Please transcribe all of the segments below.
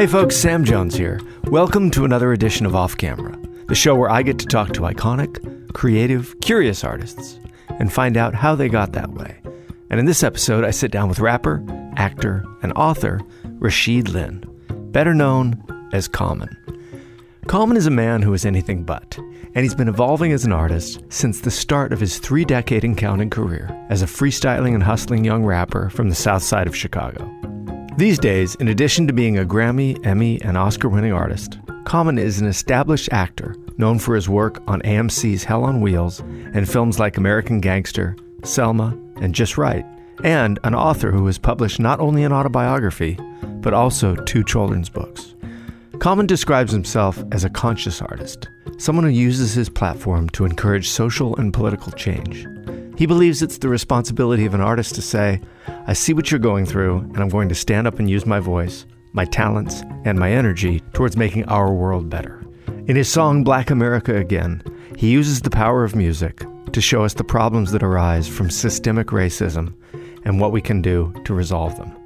Hey folks, Sam Jones here. Welcome to another edition of Off Camera, the show where I get to talk to iconic, creative, curious artists and find out how they got that way. And in this episode, I sit down with rapper, actor, and author Rashid Lynn, better known as Common. Common is a man who is anything but, and he's been evolving as an artist since the start of his three decade and counting career as a freestyling and hustling young rapper from the south side of Chicago. These days, in addition to being a Grammy, Emmy, and Oscar winning artist, Common is an established actor known for his work on AMC's Hell on Wheels and films like American Gangster, Selma, and Just Wright, and an author who has published not only an autobiography, but also two children's books. Common describes himself as a conscious artist, someone who uses his platform to encourage social and political change. He believes it's the responsibility of an artist to say, I see what you're going through, and I'm going to stand up and use my voice, my talents, and my energy towards making our world better. In his song Black America Again, he uses the power of music to show us the problems that arise from systemic racism and what we can do to resolve them.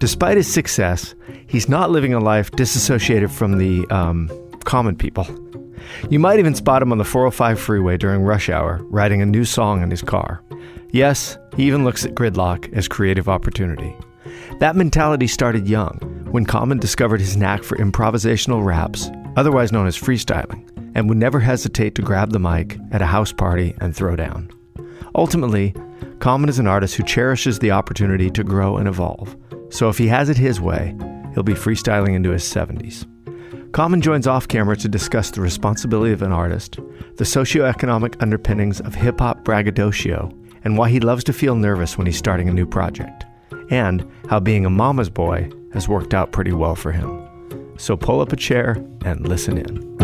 Despite his success, he's not living a life disassociated from the um, common people. You might even spot him on the 405 freeway during rush hour, writing a new song in his car. Yes, he even looks at gridlock as creative opportunity. That mentality started young, when Common discovered his knack for improvisational raps, otherwise known as freestyling, and would never hesitate to grab the mic at a house party and throw down. Ultimately, Common is an artist who cherishes the opportunity to grow and evolve. So if he has it his way, he'll be freestyling into his 70s. Common joins off camera to discuss the responsibility of an artist, the socioeconomic underpinnings of hip hop braggadocio, and why he loves to feel nervous when he's starting a new project, and how being a mama's boy has worked out pretty well for him. So pull up a chair and listen in.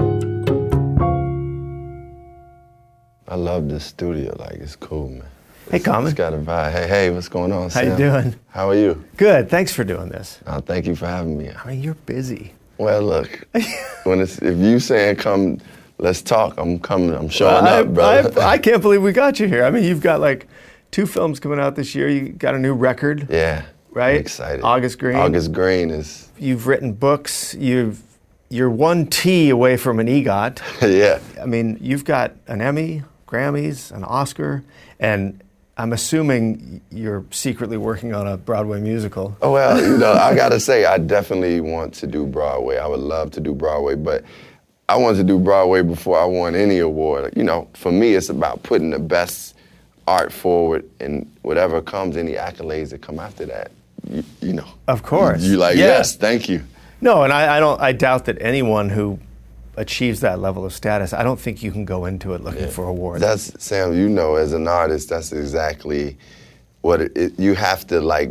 I love this studio. Like it's cool, man. Hey, Common. It's got a vibe. Hey, hey, what's going on? How you doing? How are you? Good. Thanks for doing this. Uh, thank you for having me. I mean, you're busy. Well, look, when it's if you saying come, let's talk. I'm coming. I'm showing I, up, brother. I, I can't believe we got you here. I mean, you've got like two films coming out this year. You got a new record. yeah. Right? I'm excited. August Green. August Green is You've written books. You've you're one T away from an EGOT. yeah. I mean, you've got an Emmy, Grammys, an Oscar, and I'm assuming you're secretly working on a Broadway musical. Oh, well, you know, I gotta say, I definitely want to do Broadway. I would love to do Broadway, but I wanted to do Broadway before I won any award. You know, for me, it's about putting the best art forward, and whatever comes, any accolades that come after that, you, you know. Of course. You like, Yeah. yes, thank you. No, and I, I don't. I doubt that anyone who achieves that level of status, I don't think you can go into it looking for awards. That's Sam. You know, as an artist, that's exactly what it, it, you have to like.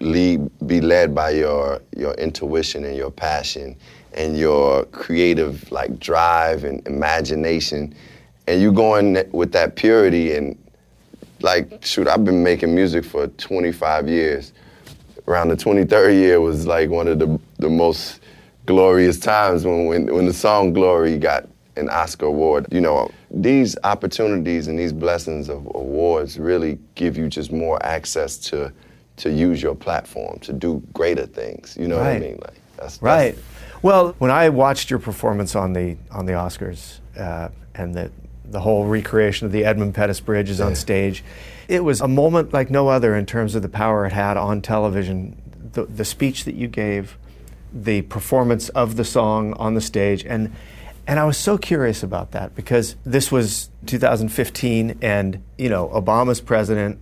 Lead, be led by your your intuition and your passion and your creative like drive and imagination, and you go in with that purity and like shoot. I've been making music for 25 years. Around the 23rd year was like one of the the most glorious times when, when, when the song Glory got an Oscar award. You know, these opportunities and these blessings of awards really give you just more access to to use your platform to do greater things. You know what I mean? Like that's that's- Right. Well, when I watched your performance on the on the Oscars uh, and the the whole recreation of the Edmund Pettus Bridge is on stage, it was a moment like no other in terms of the power it had on television. The, the speech that you gave, the performance of the song on the stage, and and I was so curious about that because this was 2015, and you know Obama's president,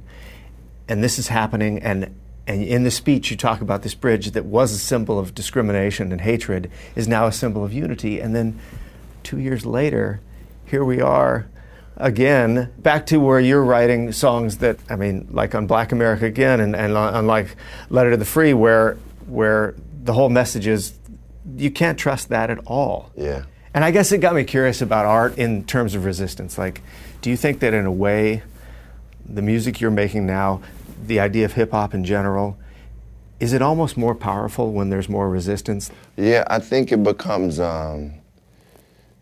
and this is happening. And and in the speech you talk about this bridge that was a symbol of discrimination and hatred is now a symbol of unity. And then 2 years later here we are again back to where you're writing songs that I mean like on Black America again and and on, on like Letter to the Free where where the whole message is you can't trust that at all. Yeah. And I guess it got me curious about art in terms of resistance. Like, do you think that in a way, the music you're making now, the idea of hip hop in general, is it almost more powerful when there's more resistance? Yeah, I think it becomes um,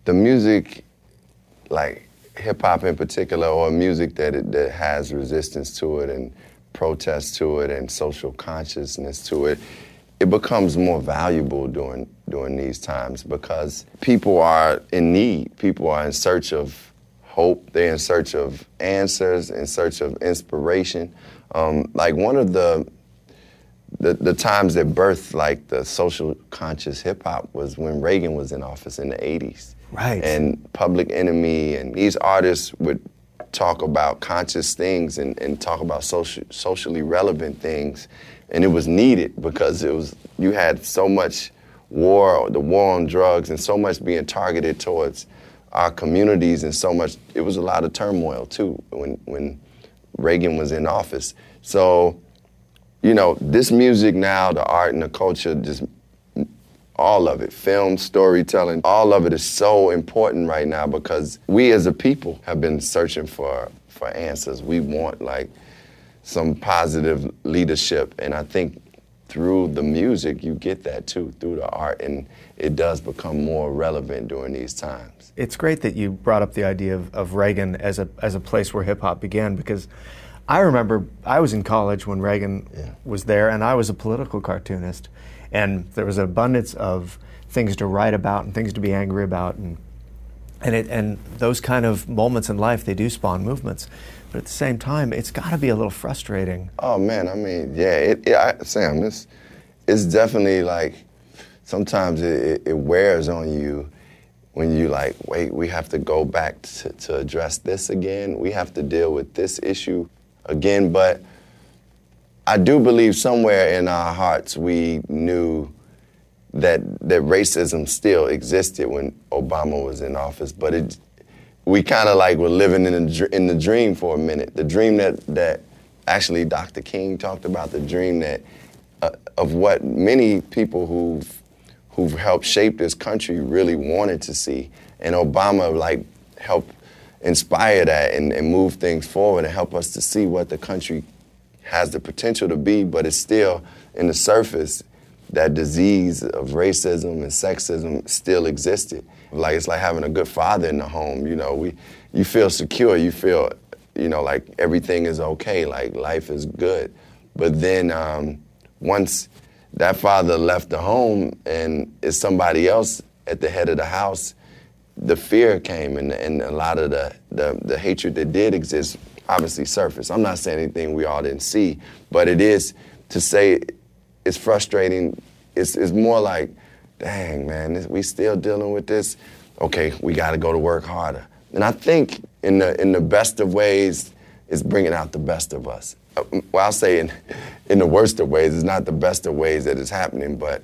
the music, like hip hop in particular, or music that it, that has resistance to it and protest to it and social consciousness to it. It becomes more valuable during during these times because people are in need. People are in search of hope. They're in search of answers, in search of inspiration. Um, like one of the, the the times that birthed like the social conscious hip hop was when Reagan was in office in the 80s. Right. And Public Enemy and these artists would talk about conscious things and, and talk about social, socially relevant things and it was needed because it was you had so much war, the war on drugs, and so much being targeted towards our communities, and so much. It was a lot of turmoil too when when Reagan was in office. So, you know, this music now, the art and the culture, just all of it, film, storytelling, all of it is so important right now because we as a people have been searching for for answers. We want like some positive leadership. And I think through the music, you get that too, through the art, and it does become more relevant during these times. It's great that you brought up the idea of, of Reagan as a, as a place where hip hop began because I remember I was in college when Reagan yeah. was there, and I was a political cartoonist, and there was an abundance of things to write about and things to be angry about, and and it, and those kind of moments in life they do spawn movements. But at the same time, it's got to be a little frustrating. Oh man, I mean, yeah, it, it, I, Sam, it's it's definitely like sometimes it, it, wears on you when you like, wait, we have to go back to, to address this again. We have to deal with this issue again. But I do believe somewhere in our hearts we knew that that racism still existed when Obama was in office, but it we kind of like were living in the, in the dream for a minute. The dream that, that actually Dr. King talked about, the dream that uh, of what many people who've, who've helped shape this country really wanted to see. And Obama like helped inspire that and, and move things forward and help us to see what the country has the potential to be, but it's still in the surface that disease of racism and sexism still existed. Like it's like having a good father in the home. You know, we you feel secure. You feel you know like everything is okay. Like life is good. But then um, once that father left the home and it's somebody else at the head of the house, the fear came and, and a lot of the, the, the hatred that did exist obviously surfaced. I'm not saying anything we all didn't see, but it is to say it's frustrating. It's, it's more like dang, man, we still dealing with this. Okay, we got to go to work harder. And I think in the in the best of ways, it's bringing out the best of us. Uh, well, I'll say in in the worst of ways, it's not the best of ways that it's happening, but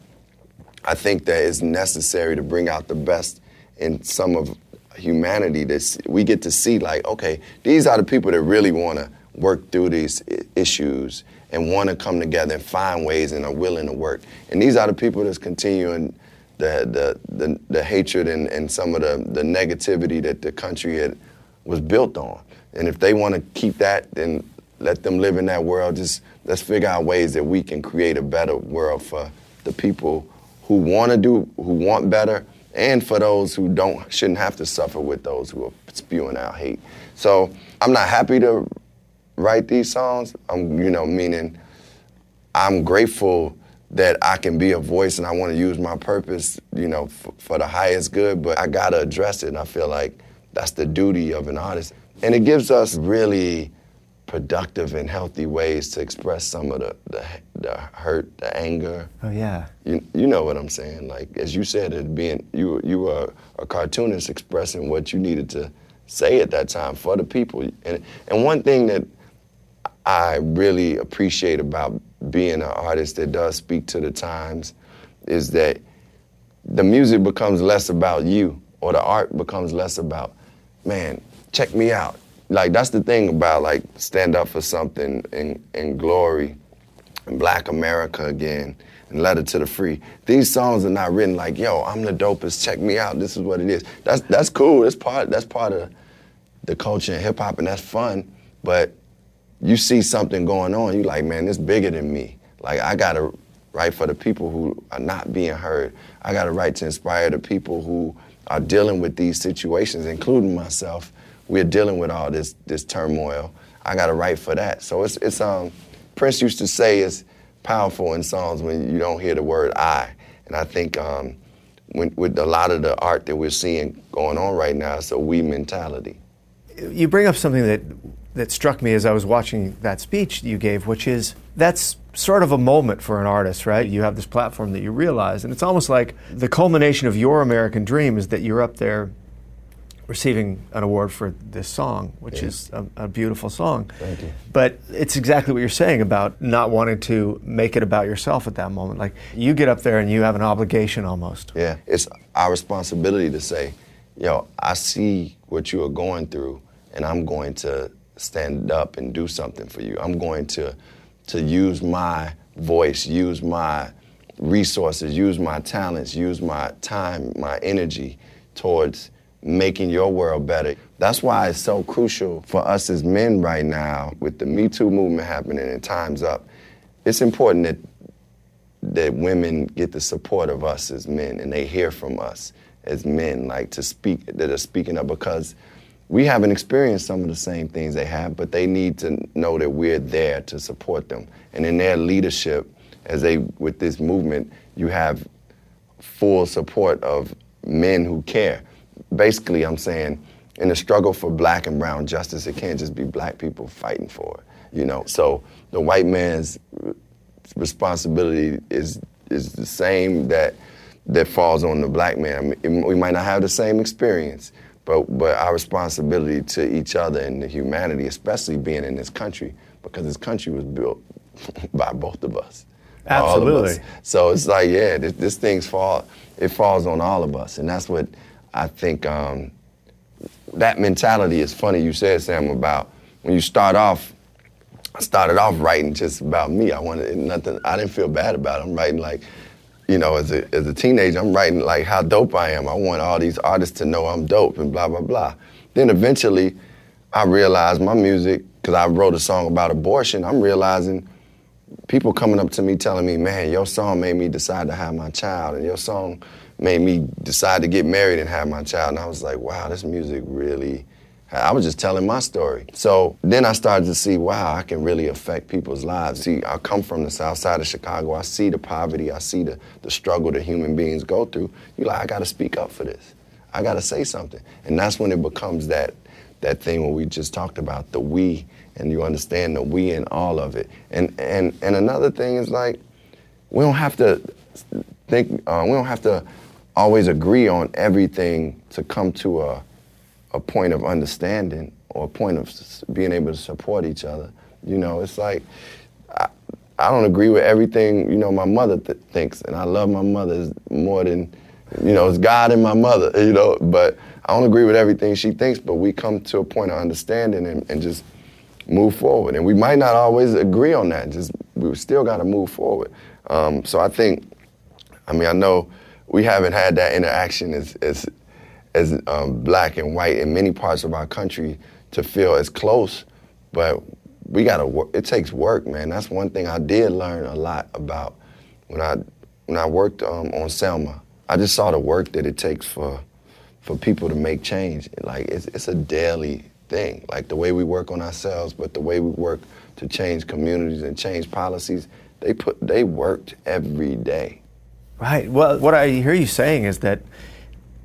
I think that it's necessary to bring out the best in some of humanity that we get to see like okay these are the people that really want to work through these issues and want to come together and find ways and are willing to work and these are the people that's continuing the, the, the, the hatred and, and some of the, the negativity that the country had, was built on. And if they want to keep that, then let them live in that world. Just let's figure out ways that we can create a better world for the people who want to do, who want better, and for those who don't, shouldn't have to suffer with those who are spewing out hate. So I'm not happy to write these songs. I'm, you know, meaning I'm grateful that I can be a voice and I want to use my purpose, you know, f- for the highest good, but I got to address it. And I feel like that's the duty of an artist. And it gives us really productive and healthy ways to express some of the, the, the hurt, the anger. Oh, yeah. You, you know what I'm saying. Like, as you said, it being, you, you were a cartoonist expressing what you needed to say at that time for the people. And, and one thing that I really appreciate about being an artist that does speak to the times is that the music becomes less about you or the art becomes less about, man, check me out. Like that's the thing about like stand up for something in, in glory and black America again and letter to the free. These songs are not written like, yo, I'm the dopest, check me out, this is what it is. That's that's cool. That's part that's part of the culture and hip hop and that's fun. But you see something going on, you like, man, it's bigger than me. Like I gotta write for the people who are not being heard. I gotta write to inspire the people who are dealing with these situations, including myself. We're dealing with all this this turmoil. I gotta write for that. So it's it's um Prince used to say is powerful in songs when you don't hear the word I. And I think um, when, with a lot of the art that we're seeing going on right now, it's a we mentality. You bring up something that that struck me as I was watching that speech you gave, which is that's sort of a moment for an artist, right? You have this platform that you realize, and it's almost like the culmination of your American dream is that you're up there receiving an award for this song, which yeah. is a, a, beautiful song. Thank you. But it's exactly what you're saying about not wanting to make it about yourself at that moment. Like you get up there and you have an obligation almost. Yeah, it's our responsibility to say, yo, I see what you are going through, and I'm going to stand up and do something for you. I'm going to to use my voice, use my resources, use my talents, use my time, my energy towards making your world better. That's why it's so crucial for us as men right now, with the Me Too movement happening and Time's Up. It's important that that women get the support of us as men and they hear from us as men, like to speak that are speaking up because we haven't experienced some of the same things they have, but they need to know that we're there to support them. And in their leadership, as they with this movement, you have full support of men who care. Basically, I'm saying in the struggle for black and brown justice, it can't just be black people fighting for it. You know, so the white man's responsibility is is the same that that falls on the black man. I mean, we might not have the same experience, but but our responsibility to each other and the humanity, especially being in this country, because this country was built by both of us. Absolutely. Us. So it's like, yeah, this, this thing's fall. It falls on all of us, and that's what I think. Um, that mentality is funny. You said Sam about when you start off. I started off writing just about me. I wanted nothing. I didn't feel bad about it. I'm writing like you know, as a, as a teenager, I'm writing like how dope I am. I want all these artists to know I'm dope and blah, blah, blah. Then eventually, I realized my music, because I wrote a song about abortion, I'm realizing people coming up to me telling me, man, your song made me decide to have my child, and your song made me decide to get married and have my child. And I was like, wow, this music really I was just telling my story. So then I started to see, wow, I can really affect people's lives. See, I come from the south side of Chicago. I see the poverty. I see the, the struggle that human beings go through. You're like, I got to speak up for this. I got to say something. And that's when it becomes that, that thing where we just talked about, the we, and you understand the we in all of it. And, and, and another thing is like, we don't have to think, uh, we don't have to always agree on everything to come to a, a point of understanding or a point of being able to support each other. You know, it's like I, I don't agree with everything you know my mother th- thinks, and I love my mother more than you know it's God and my mother. You know, but I don't agree with everything she thinks. But we come to a point of understanding and, and just move forward. And we might not always agree on that. Just we still got to move forward. Um, so I think, I mean, I know we haven't had that interaction as as as um, black and white in many parts of our country to feel as close, but we gotta work. It takes work, man. That's one thing I did learn a lot about when I when I worked um, on Selma. I just saw the work that it takes for for people to make change. Like it's it's a daily thing. Like the way we work on ourselves, but the way we work to change communities and change policies. They put they worked every day. Right. Well, what I hear you saying is that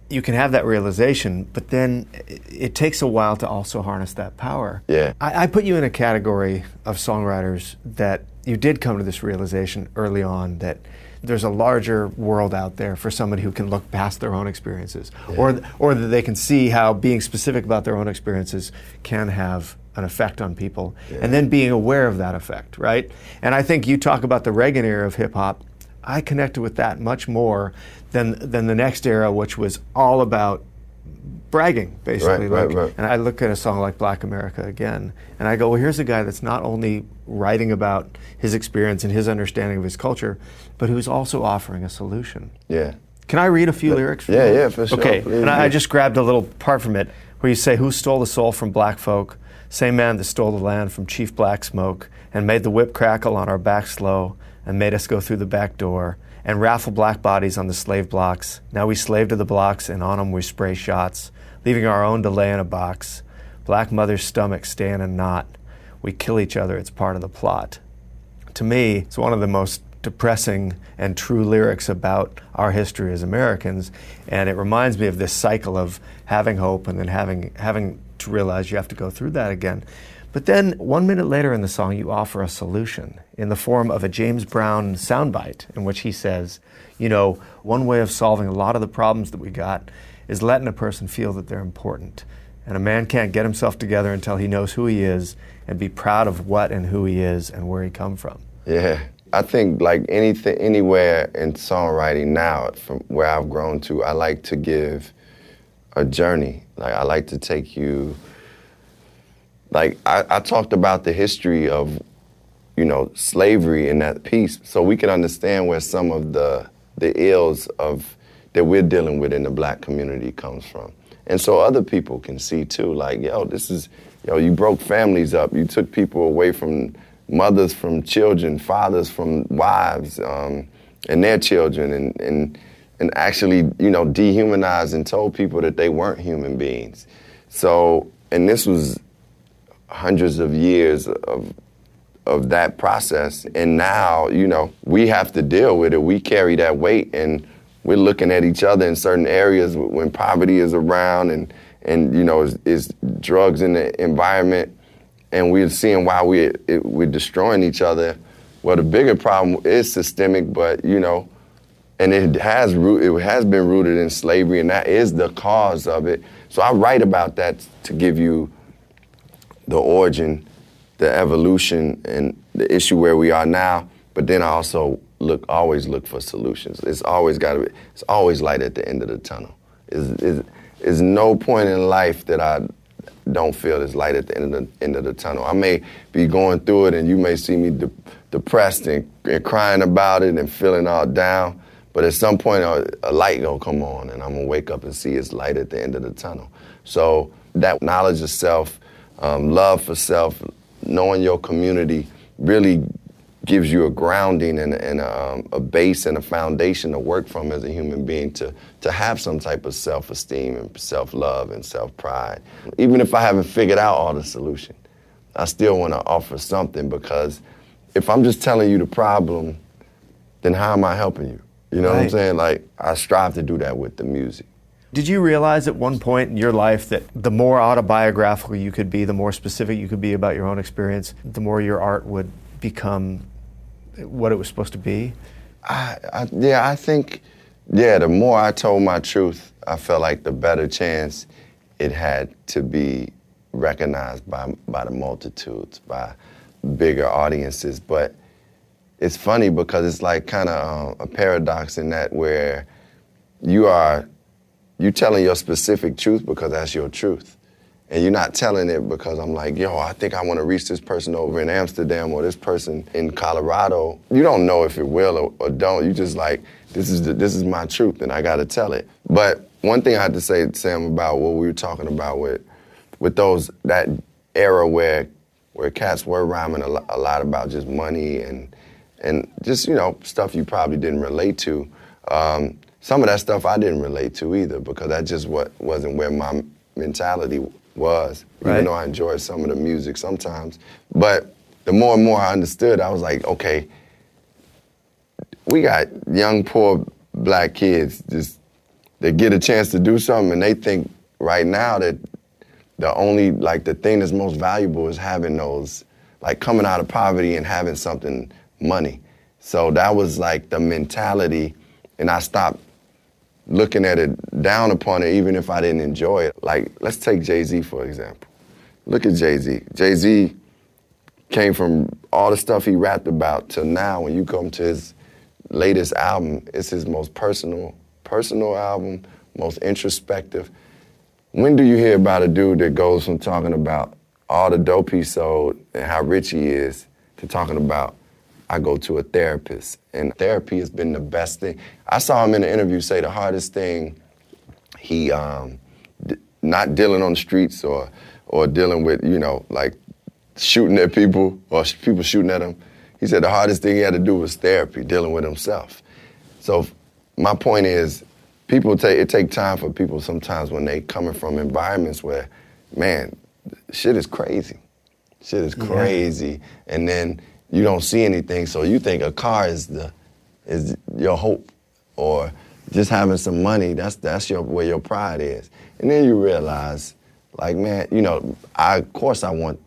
you can have that realization, but then it, takes a while to also harness that power. Yeah. I, I, put you in a category of songwriters that you did come to this realization early on that there's a larger world out there for somebody who can look past their own experiences, yeah. or or that they can see how being specific about their own experiences can have an effect on people, yeah. and then being aware of that effect, right? And I think you talk about the Reagan era of hip hop. I connected with that much more than than the next era, which was all about bragging, basically. Right, like, right, right. And I look at a song like Black America again, and I go, well, here's a guy that's not only writing about his experience and his understanding of his culture, but who's also offering a solution. Yeah. Can I read a few lyrics? yeah, you? yeah, for sure. Okay, and I, I just grabbed a little part from it where you say, "Who stole the soul from black folk? Same man that stole the land from Chief Black Smoke and made the whip crackle on our backs slow and made us go through the back door." and raffle black bodies on the slave blocks. Now we slave to the blocks, and on them we spray shots, leaving our own to lay in a box. Black mother's stomach stay in a knot. We kill each other, it's part of the plot. to me, it's one of the most depressing and true lyrics about our history as Americans. And it reminds me of this cycle of having hope and then having, having to realize you have to go through that again. But then, one minute later in the song, you offer a solution in the form of a James Brown soundbite in which he says, You know, one way of solving a lot of the problems that we got is letting a person feel that they're important. And a man can't get himself together until he knows who he is and be proud of what and who he is and where he come from. Yeah. I think like anything anywhere in songwriting now from where I've grown to, I like to give a journey. Like I like to take you like I, I talked about the history of you know slavery in that piece so we can understand where some of the the ills of that we're dealing with in the black community comes from. And so other people can see too like yo this is yo you broke families up. You took people away from mothers from children fathers from wives um, and their children and, and and actually you know dehumanized and told people that they weren't human beings. So and this was hundreds of years of of that process. And now, you know, we have to deal with it. We carry that weight and we're looking at each other in certain areas when poverty is around and, and you know, is, is drugs in the environment. And we're seeing why we, it, we're destroying each other. Well, the bigger problem is systemic, but, you know, and it has root, it has been rooted in slavery, and that is the cause of it. So I write about that to give you the origin, the evolution, and the issue where we are now. But then I also look, always look for solutions. It's always got to be. It's always light at the end of the tunnel. Is is no point in life that I don't feel there's light at the end of the end of the tunnel. I may be going through it, and you may see me de- depressed and, and, crying about it and feeling all down. But at some point, a, a light gonna come on, and I'm gonna wake up and see it's light at the end of the tunnel. So that knowledge of self um, love for self, knowing your community really gives you a grounding and, and a, um, a, base and a foundation to work from as a human being to, to have some type of self esteem and self love and self pride. Even if I haven't figured out all the solution, I still want to offer something because if I'm just telling you the problem, then how am I helping you? You know right. what I'm saying? Like, I strive to do that with the music. Did you realize at one point in your life that the more autobiographical you could be, the more specific you could be about your own experience, the more your art would become what it was supposed to be? I, I, yeah, I think, yeah, the more I told my truth, I felt like the better chance it had to be recognized by, by the multitudes, by bigger audiences. But it's funny because it's like kind of uh, a paradox in that where you are you telling your specific truth because that's your truth. And you're not telling it because I'm like, yo, I think I want to reach this person over in Amsterdam or this person in Colorado. You don't know if it will or, or don't. You just like, this is the, this is my truth and I got to tell it. But one thing I had to say, Sam, about what we were talking about with with those that era where where cats were rhyming a lot, a lot about just money and and just you know stuff you probably didn't relate to. Um, some of that stuff I didn't relate to either because that just what wasn't where my mentality was. Right. Even though I enjoyed some of the music sometimes, but the more and more I understood, I was like, okay, we got young poor black kids just they get a chance to do something, and they think right now that the only like the thing that's most valuable is having those like coming out of poverty and having something money. So that was like the mentality, and I stopped looking at it down upon it, even if I didn't enjoy it. Like, let's take Jay Z, for example. Look at Jay Z. Jay Z came from all the stuff he rapped about till now, when you come to his latest album, it's his most personal, personal album, most introspective. When do you hear about a dude that goes from talking about all the dope he sold and how rich he is to talking about I go to a therapist. And therapy has been the best thing. I saw him in an interview say the hardest thing he, um, d- not dealing on the streets or, or dealing with, you know, like shooting at people or sh- people shooting at him. He said the hardest thing he had to do was therapy, dealing with himself. So my point is, people take it take time for people sometimes when they coming from environments where, man, shit is crazy, shit is crazy, yeah. and then you don't see anything, so you think a car is the is your hope, or just having some money. That's that's your where your pride is, and then you realize, like man, you know, I of course I want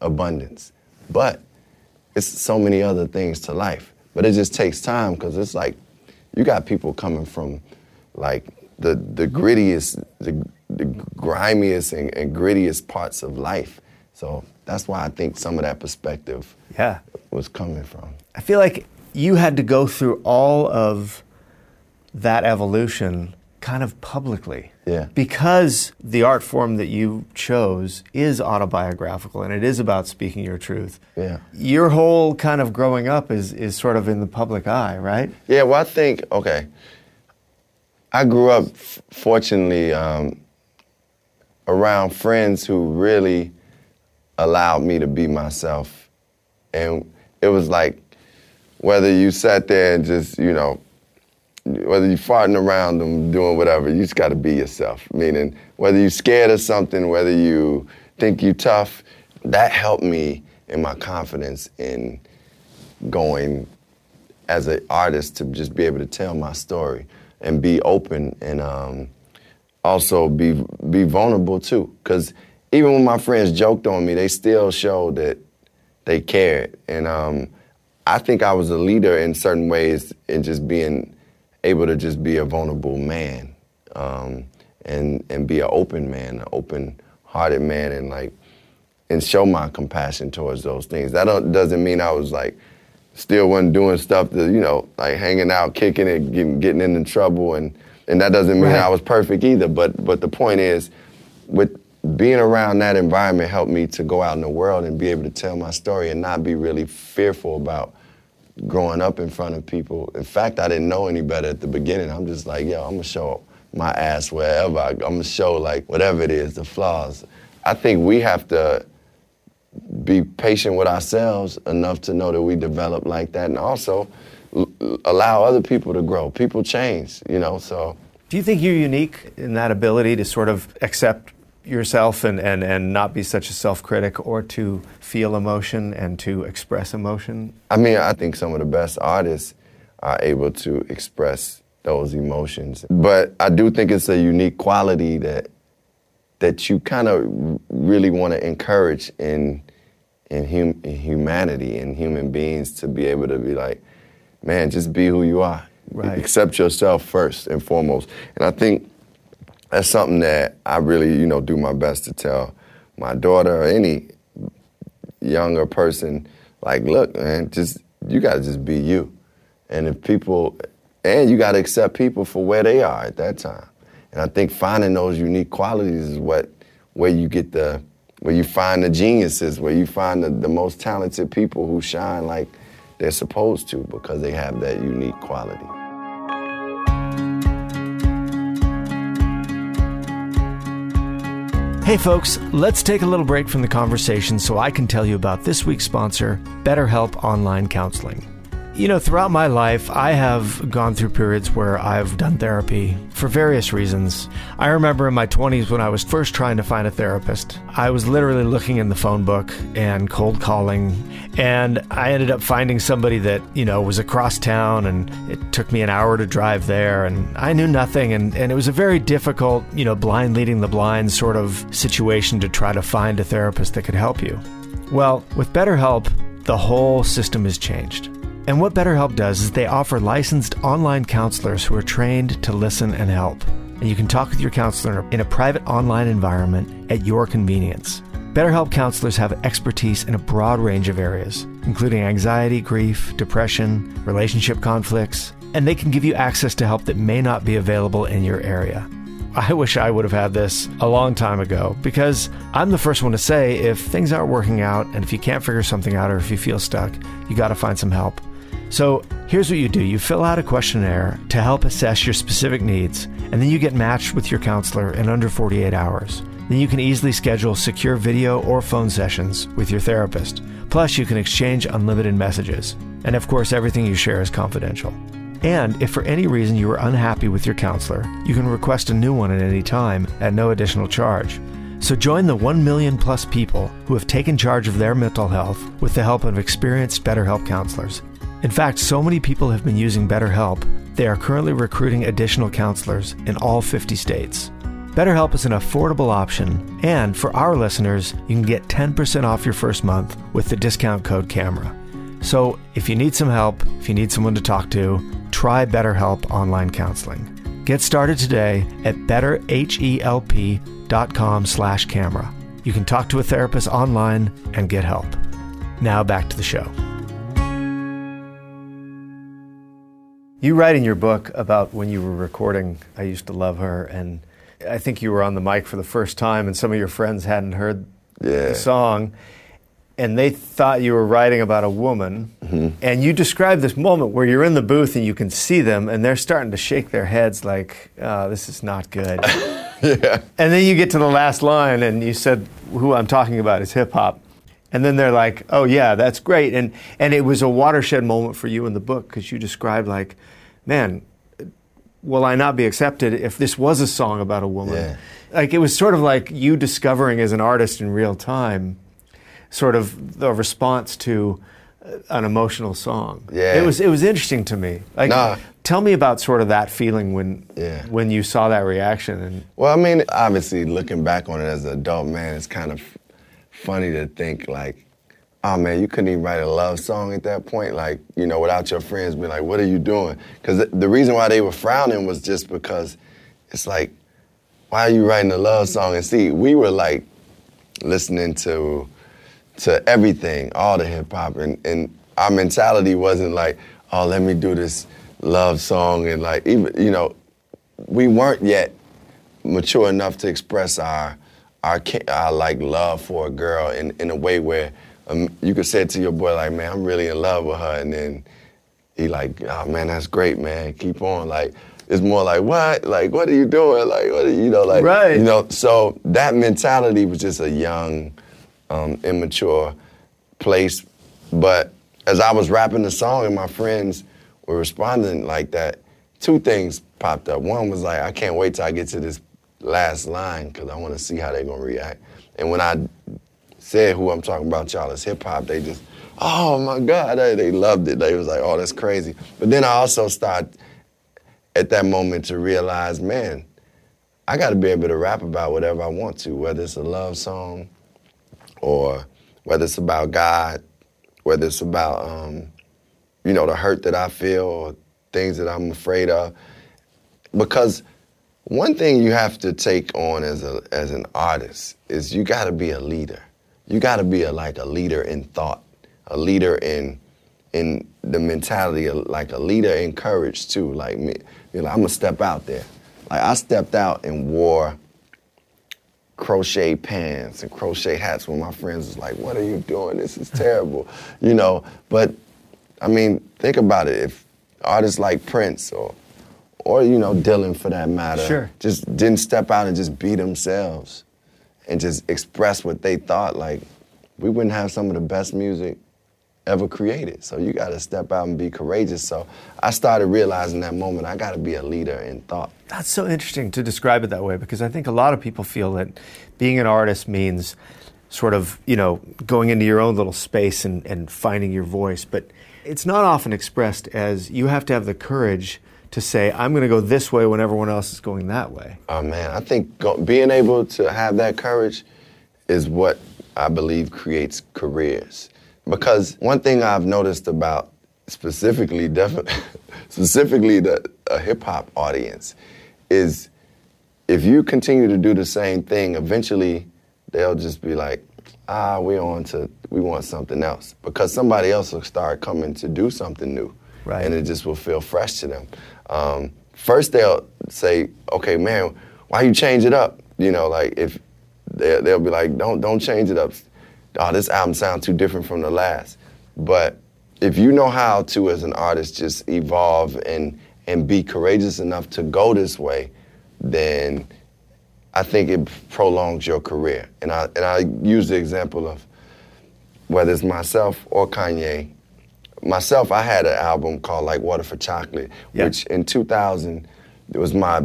abundance, but it's so many other things to life. But it just takes time because it's like you got people coming from like the the grittiest, the, the grimiest and, and grittiest parts of life. So that's why I think some of that perspective Yeah. was coming from. I feel like you had to go through all of that evolution kind of publicly. Yeah. Because the art form that you chose is autobiographical and it is about speaking your truth. Yeah. Your whole kind of growing up is, is sort of in the public eye, right? Yeah, well, I think, okay. I grew up, f- fortunately, um, around friends who really allowed me to be myself. And it was like, whether you sat there and just, you know, whether you're farting around them, doing whatever, you just got to be yourself. Meaning, whether you're scared of something, whether you think you're tough, that helped me in my confidence in going as an artist to just be able to tell my story and be open and um, also be be vulnerable too. Because even when my friends joked on me, they still showed that they cared. And um, I think I was a leader in certain ways in just being able to just be a vulnerable man um, and and be an open man, an open-hearted man, and like and show my compassion towards those things. That don't, doesn't mean I was like still wasn't doing stuff that you know like hanging out, kicking it, getting, getting into trouble, and and that doesn't mean Right. I was perfect either. But but the point is, with being around that environment helped me to go out in the world and be able to tell my story and not be really fearful about growing up in front of people. In fact, I didn't know any better at the beginning. I'm just like, yo, I'm gonna show my ass wherever I. I'm gonna show like whatever it is, the flaws. I think we have to be patient with ourselves enough to know that we develop like that and also l- allow other people to grow. People change, you know, so Do you think you're unique in that ability to sort of accept yourself and, and, and not be such a self critic or to feel emotion and to express emotion? I mean, I think some of the best artists are able to express those emotions. But I do think it's a unique quality that that you kind of really want to encourage in in, hum, in humanity in human beings to be able to be like, man, just be who you are. Right. Accept yourself first and foremost. And I think that's something that I really, you know, do my best to tell my daughter or any younger person, like, look, man, just you gotta just be you. And if people and you gotta accept people for where they are at that time. And I think finding those unique qualities is what where you get the where you find the geniuses, where you find the, the most talented people who shine like they're supposed to because they have that unique quality. Hey, folks, let's take a little break from the conversation so I can tell you about this week's sponsor, BetterHelp Online Counseling. You know, throughout my life, I have gone through periods where I've done therapy for various reasons. I remember in my 20s when I was first trying to find a therapist, I was literally looking in the phone book and cold calling, and I ended up finding somebody that, you know, was across town, and it took me an hour to drive there, and I knew nothing, and, and it was a very difficult, you know, blind leading the blind sort of situation to try to find a therapist that could help you. Well, with BetterHelp, the whole system has changed. And what BetterHelp does is they offer licensed online counselors who are trained to listen and help. And you can talk with your counselor in a private online environment at your convenience. BetterHelp counselors have expertise in a broad range of areas, including anxiety, grief, depression, relationship conflicts, and they can give you access to help that may not be available in your area. I wish I would have had this a long time ago because I'm the first one to say if things aren't working out and if you can't figure something out or if you feel stuck, you got to find some help. So here's what you do you fill out a questionnaire to help assess your specific needs, and then you get matched with your counselor in under 48 hours. Then you can easily schedule secure video or phone sessions with your therapist. Plus, you can exchange unlimited messages. And of course, everything you share is confidential. And if for any reason you are unhappy with your counselor, you can request a new one at any time at no additional charge. So join the 1 million plus people who have taken charge of their mental health with the help of experienced BetterHelp counselors. In fact, so many people have been using BetterHelp, they are currently recruiting additional counselors in all 50 states. BetterHelp is an affordable option, and for our listeners, you can get 10% off your first month with the discount code CAMERA. So if you need some help, if you need someone to talk to, try BetterHelp online counseling. Get started today at betterhelp.com slash camera. You can talk to a therapist online and get help. Now back to the show. You write in your book about when you were recording I Used to Love Her, and I think you were on the mic for the first time, and some of your friends hadn't heard Yeah. the song, and they thought you were writing about a woman. Mm-hmm. And you describe this moment where you're in the booth and you can see them, and they're starting to shake their heads like, oh, this is not good. yeah. And then you get to the last line, and you said, "Who I'm talking about is hip hop." And then they're like, "Oh yeah, that's great." And and it was a watershed moment for you in the book because you described like, "Man, will I not be accepted if this was a song about a woman?" Yeah. Like it was sort of like you discovering as an artist in real time, sort of the response to uh, an emotional song. Yeah. It was it was interesting to me. Like, Nah. tell me about sort of that feeling when Yeah. when you saw that reaction and. Well, I mean, obviously, looking back on it as an adult man, it's kind of funny to think like, oh man, you couldn't even write a love song at that point, like you know, without your friends being like, what are you doing? Because the, the reason why they were frowning was just because it's like, why are you writing a love song? And see, we were like listening to to everything, all the hip hop, and, and our mentality wasn't like, oh, let me do this love song, and like even you know, we weren't yet mature enough to express our our, our like love for a girl in, in a way where um, you could say to your boy like, man, I'm really in love with her, and then he like, oh man, that's great, man, keep on. Like it's more like what, like what are you doing, like what are you know, like Right. you know. So that mentality was just a young, um, immature place. But as I was rapping the song and my friends were responding like that, two things popped up. One was like, I can't wait till I get to this last line because I want to see how they're gonna react. And when I said who I'm talking about, y'all, is hip hop, they just, oh my God, they, they loved it. They was like, oh, that's crazy. But then I also started at that moment to realize, man, I got to be able to rap about whatever I want to, whether it's a love song or whether it's about God, whether it's about, um, you know, the hurt that I feel or things that I'm afraid of. Because one thing you have to take on as a as an artist is you got to be a leader. You got to be a, like a leader in thought, a leader in in the mentality, of, like a leader in courage too. Like me, you know, I'm gonna step out there. Like I stepped out and wore crochet pants and crochet hats when my friends was like, "What are you doing? This is terrible," you know. But I mean, think about it. If artists like Prince or or you know Dylan for that matter, Sure. just didn't step out and just be themselves and just express what they thought, like we wouldn't have some of the best music ever created. So you got to step out and be courageous. So I started realizing that moment I got to be a leader in thought. That's so interesting to describe it that way because I think a lot of people feel that being an artist means sort of, you know, going into your own little space and, and finding your voice. But it's not often expressed as you have to have the courage to say, I'm going to go this way when everyone else is going that way. Oh man, I think go, being able to have that courage is what I believe creates careers. Because one thing I've noticed about specifically, definitely, specifically the a hip hop audience, is if you continue to do the same thing, eventually they'll just be like, ah, we on to we want something else because somebody else will start coming to do something new, Right. and it just will feel fresh to them. Um, first they'll say, okay, man, why you change it up? You know, like if they, they'll be like, don't don't change it up. Oh, this album sounds too different from the last. But if you know how to, as an artist, just evolve and and be courageous enough to go this way, then I think it prolongs your career. And I and I use the example of whether it's myself or Kanye. Myself, I had an album called like Water for Chocolate, Yeah. which in 2000 it was my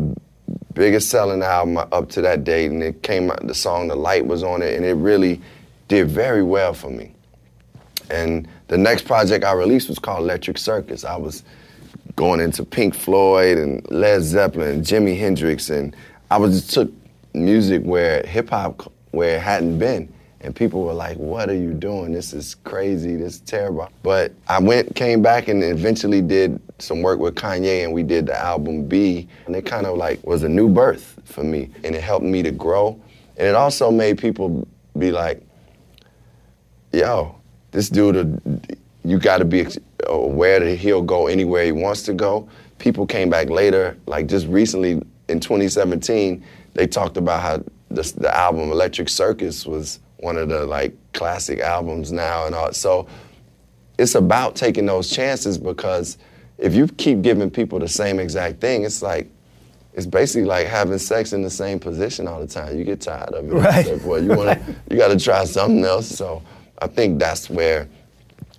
biggest selling album up to that date, and it came out. The song "The Light" was on it, and it really did very well for me. And the next project I released was called Electric Circus. I was going into Pink Floyd and Led Zeppelin and Jimi Hendrix, and I was just took music where hip hop where it hadn't been. And people were like, "What are you doing? This is crazy. This is terrible." But I went, came back, and eventually did some work with Kanye, and we did the album Be, and it kind of like was a new birth for me, and it helped me to grow, and it also made people be like, "Yo, this dude, uh, you got to be aware that he'll go anywhere he wants to go." People came back later, like just recently in 2017, they talked about how the album Electric Circus was one of the like classic albums now and all. So it's about taking those chances because if you keep giving people the same exact thing, it's like it's basically like having sex in the same position all the time. You get tired of it. Right. Like, well, you want to, you got to try something else. So I think that's where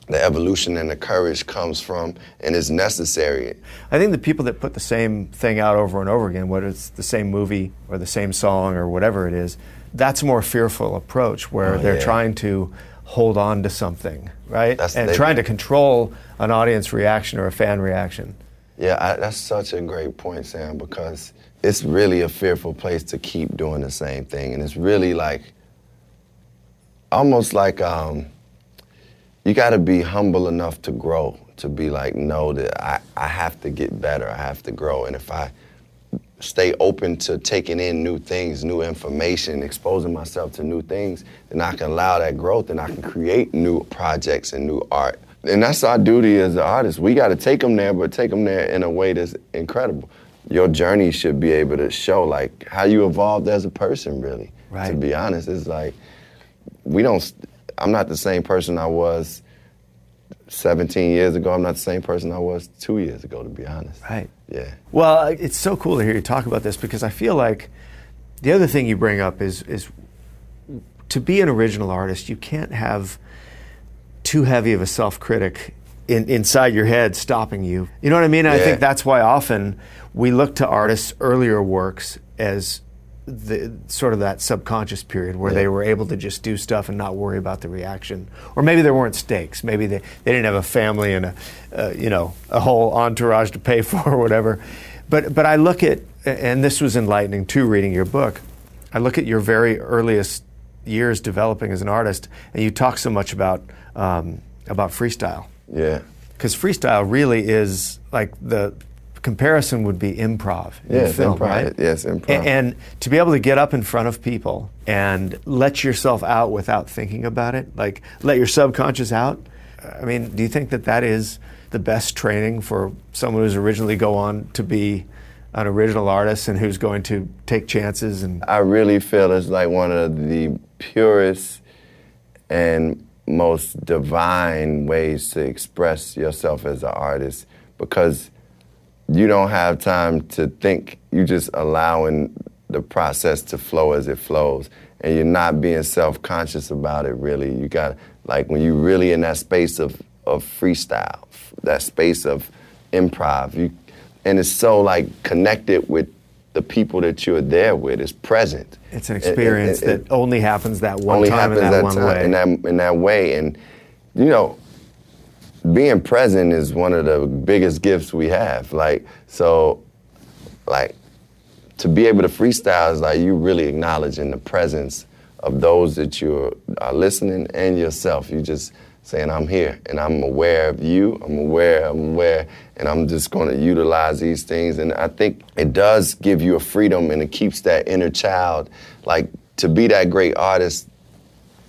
the evolution and the courage comes from and is necessary. I think the people that put the same thing out over and over again, whether it's the same movie or the same song or whatever it is, that's a more fearful approach where Oh, they're yeah. trying to hold on to something, right? That's- and trying to control an audience reaction or a fan reaction. Yeah, I, that's such a great point, Sam, because it's really a fearful place to keep doing the same thing. And it's really like, almost like um, you got to be humble enough to grow, to be like, no, that I, I have to get better, I have to grow. And if I stay open to taking in new things, new information, exposing myself to new things, then I can allow that growth and I can create new projects and new art. And that's our duty as an artist. We got to take them there, but take them there in a way that's incredible. Your journey should be able to show like how you evolved as a person, really. Right. To be honest, it's like we don't. I'm not the same person I was 17 years ago. I'm not the same person I was two years ago, to be honest. Right. Yeah. Well, it's so cool to hear you talk about this because I feel like the other thing you bring up is is to be an original artist, you can't have too heavy of a self-critic in, inside your head stopping you. You know what I mean? Yeah. I think that's why often we look to artists' earlier works as the sort of that subconscious period where Yeah. they were able to just do stuff and not worry about the reaction, or maybe there weren't stakes. Maybe they, they didn't have a family and a uh, you know a whole entourage to pay for or whatever. But but I look at and this was enlightening too reading your book. I look at your very earliest years developing as an artist, and you talk so much about um, about freestyle Yeah. because freestyle really is like the comparison would be improv in Yeah, film, improv. right? Yes, improv. A- And, to be able to get up in front of people and let yourself out without thinking about it, like let your subconscious out. I mean, do you think that that is the best training for someone who's originally go on to be an original artist and who's going to take chances and I really feel it's like one of the purest and most divine ways to express yourself as an artist because you don't have time to think. You're just allowing the process to flow as it flows, and you're not being self-conscious about it. Really, you got like when you're really in that space of of freestyle, that space of improv. You and it's so like connected with the people that you're there with. It's present. it's an It- it- experience it- it- that only happens that one only time in that, that one time way. in that in that way. And you know, being present is one of the biggest gifts we have. Like so, like to be able to freestyle is like you really acknowledging the presence of those that you are listening and yourself. You just saying, I'm here and I'm aware of you, I'm aware, I'm aware, and I'm just gonna utilize these things. And I think it does give you a freedom and it keeps that inner child, like to be that great artist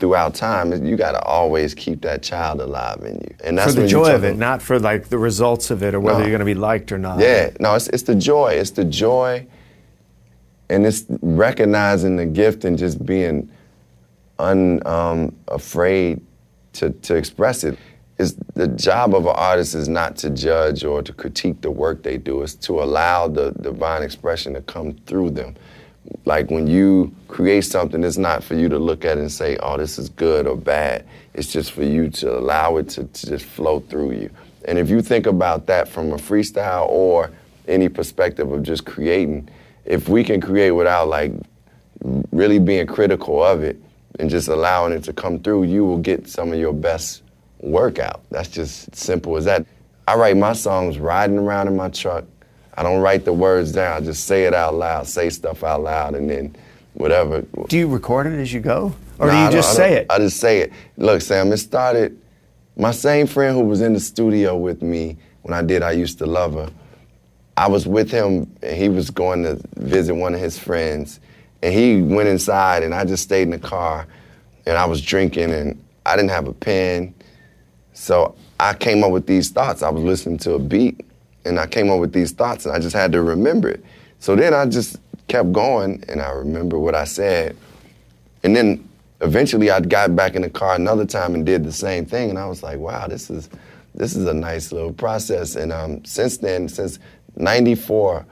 throughout time, you gotta always keep that child alive in you. And that's for the joy of it, not for like the results of it or whether No. you're going to be liked or not. yeah, no, it's, it's the joy. It's the joy, and it's recognizing the gift and just being unafraid um, to, to express. It's, the job of an artist is not to judge or to critique the work they do. It's to allow the divine expression to come through them. Like when you create something, it's not for you to look at it and say, "Oh, this is good or bad." It's just for you to allow it to, to just flow through you. And if you think about that from a freestyle or any perspective of just creating, if we can create without like really being critical of it and just allowing it to come through, you will get some of your best work out. That's just simple as that. I write my songs riding around in my truck. I don't write the words down. I just say it out loud, say stuff out loud, and then whatever. Do you record it as you go? Or Nah, do you just say it? I just say it. Look, Sam, it started. My same friend who was in the studio with me when I did I Used to Love Her, I was with him and he was going to visit one of his friends. And he went inside and I just stayed in the car and I was drinking and I didn't have a pen. So I came up with these thoughts. I was listening to a beat and I came up with these thoughts and I just had to remember it. So then I just kept going and I remember what I said. And then eventually I got back in the car another time and did the same thing and I was like, wow, this is this is a nice little process. And um, since then, since 94,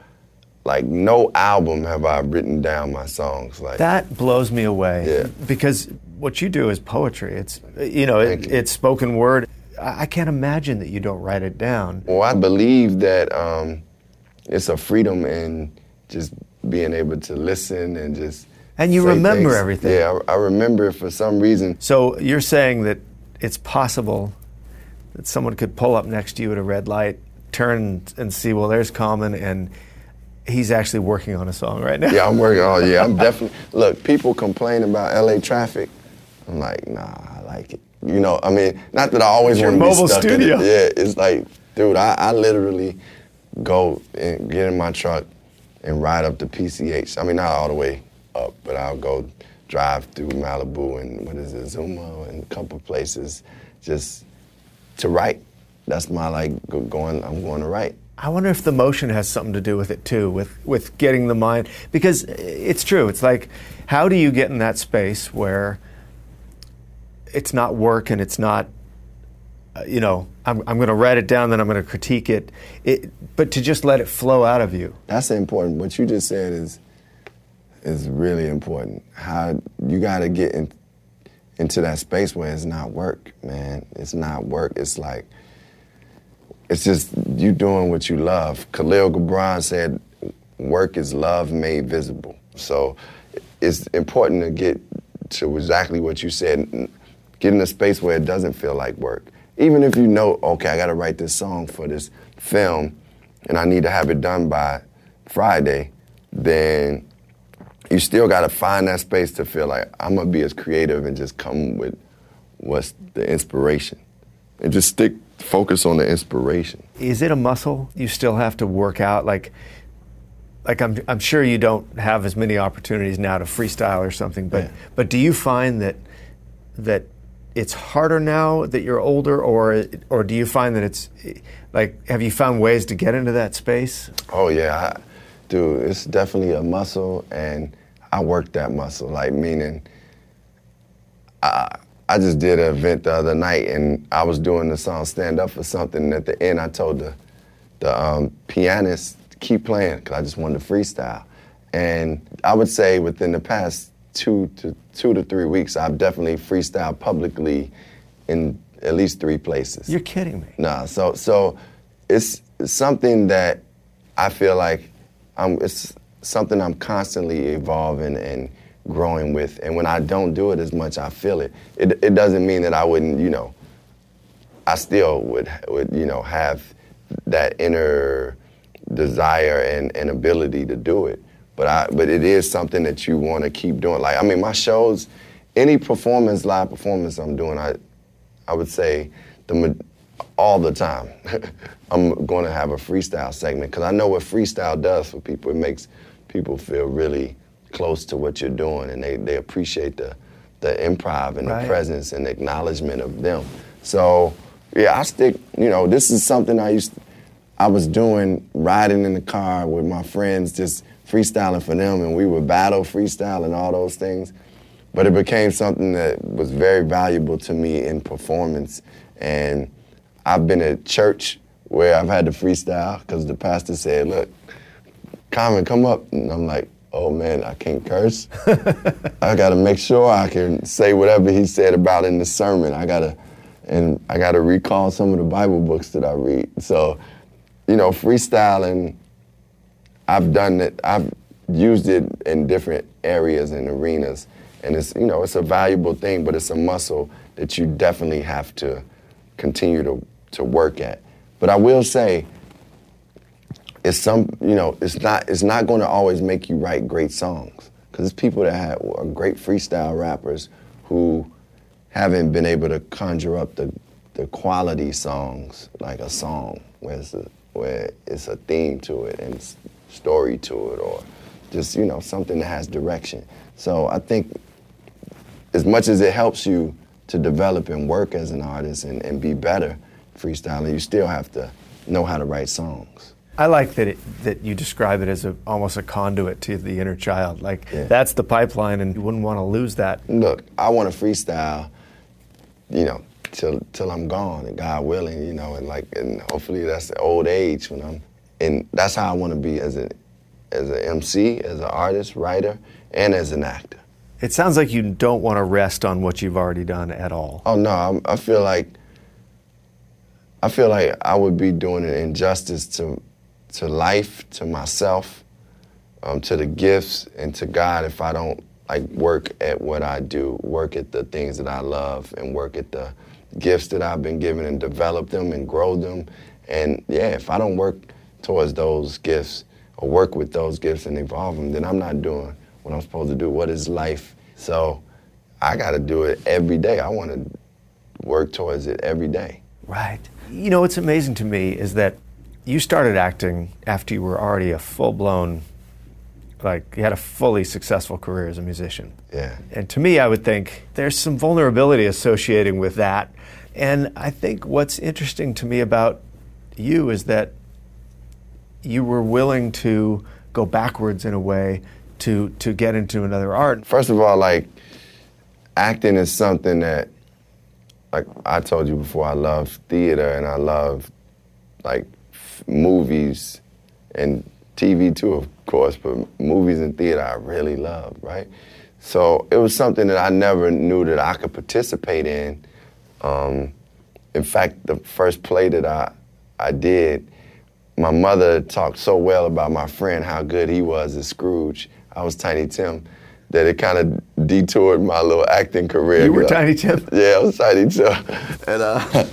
like no album have I written down my songs. Like That blows me away. Yeah. Because what you do is poetry. It's you know, it, you. it's spoken word. I can't imagine that you don't write it down. Well, I believe that um, it's a freedom in just being able to listen and just. And you remember things. everything. Yeah, I, I remember it for some reason. So you're saying that it's possible that someone could pull up next to you at a red light, turn and see, well, there's Common, and he's actually working on a song right now. Yeah, I'm working. Oh, yeah, I'm definitely. Look, people complain about LA traffic. I'm like, nah, I like it. You know, I mean, not that I always want to be stuck studio. in it. Yeah, it's like, dude, I, I literally go and get in my truck and ride up to PCH. I mean, not all the way up, but I'll go drive through Malibu and what is it, Zuma and a couple places, just to write. That's my like go- going. I'm going to write. I wonder if the motion has something to do with it too, with with getting the mind. Because it's true. It's like, how do you get in that space where it's not work and it's not, uh, you know, I'm, I'm going to write it down, then I'm going to critique it, it, but to just let it flow out of you. That's important. What you just said is is really important. How you got to get in, into that space where it's not work, man. It's not work. It's like it's just you doing what you love. Khalil Gibran said, "Work is love made visible." So it's important to get to exactly what you said. Get in a space where it doesn't feel like work. Even if you know, okay, I got to write this song for this film, and I need to have it done by Friday, then you still got to find that space to feel like I'm gonna be as creative and just come with what's the inspiration, and just stick focus on the inspiration. Is it a muscle you still have to work out? Like, like I'm, I'm sure you don't have as many opportunities now to freestyle or something, but Yeah. but do you find that that it's harder now that you're older, or or do you find that it's like have you found ways to get into that space? Oh yeah, I, dude, it's definitely a muscle, and I work that muscle. Like meaning, I I just did an event the other night, and I was doing the song "Stand Up for Something." And at the end, I told the the um, pianist keep playing because I just wanted to freestyle. And I would say within the past two to two to three weeks, I've definitely freestyled publicly in at least three places. You're kidding me. Nah, so so it's something that I feel like I'm, it's something I'm constantly evolving and growing with. And when I don't do it as much, I feel it. It, it doesn't mean that I wouldn't, you know, I still would, would you know, have that inner desire and, and ability to do it. But I, but it is something that you want to keep doing. Like, I mean, my shows, any performance, live performance I'm doing, I, I would say the all the time. I'm going to have a freestyle segment because I know what freestyle does for people. It makes people feel really close to what you're doing, and they, they appreciate the the improv and Right. the presence and acknowledgement of them. So yeah, I stick. You know, this is something I used. I was doing riding in the car with my friends, just freestyling for them, and we would battle freestyle and all those things. But it became something that was very valuable to me in performance. And I've been at church where I've had to freestyle because the pastor said, "Look, Common, come up," and I'm like, "Oh man, I can't curse. I got to make sure I can say whatever he said about in the sermon. I gotta, and I gotta recall some of the Bible books that I read. So, you know, freestyling. I've done it. I've used it in different areas and arenas, and it's you know it's a valuable thing, but it's a muscle that you definitely have to continue to to work at. But I will say, it's some you know it's not it's not going to always make you write great songs because it's people that have, are great freestyle rappers who haven't been able to conjure up the the quality songs like a song where it's a, where it's a theme to it and story to it or just you know something that has direction. So I think as much as it helps you to develop and work as an artist and, and be better freestyling, you still have to know how to write songs. I like that it, that you describe it as a, almost a conduit to the inner child. Like Yeah. that's the pipeline, and you wouldn't want to lose that. Look, I want to freestyle, you know, till till I'm gone, and God willing, you know, and like, and hopefully that's the old age when I'm, and that's how I want to be as a as an MC, as an artist, writer, and as an actor. It sounds like you don't want to rest on what you've already done at all. Oh no, I'm, I feel like I feel like I would be doing an injustice to to life, to myself, um, to the gifts, and to God if I don't like work at what I do, work at the things that I love, and work at the gifts that I've been given and develop them and grow them. And yeah, if I don't work towards those gifts or work with those gifts and evolve them, then I'm not doing what I'm supposed to do. What is life? So I got to do it every day. I want to work towards it every day. Right. You know, what's amazing to me is that you started acting after you were already a full blown, like, you had a fully successful career as a musician. Yeah. And to me, I would think there's some vulnerability associating with that. And I think what's interesting to me about you is that you were willing to go backwards in a way to, to get into another art. First of all, like acting is something that, like I told you before, I love theater and I love like f- movies and TV too, of course, but movies and theater I really love, right? So it was something that I never knew that I could participate in. Um, in fact, the first play that I, I did, my mother talked so well about my friend, how good he was as Scrooge. I was Tiny Tim, that it kind of detoured my little acting career. You were Tiny Tim? Yeah, I was Tiny Tim. And, uh,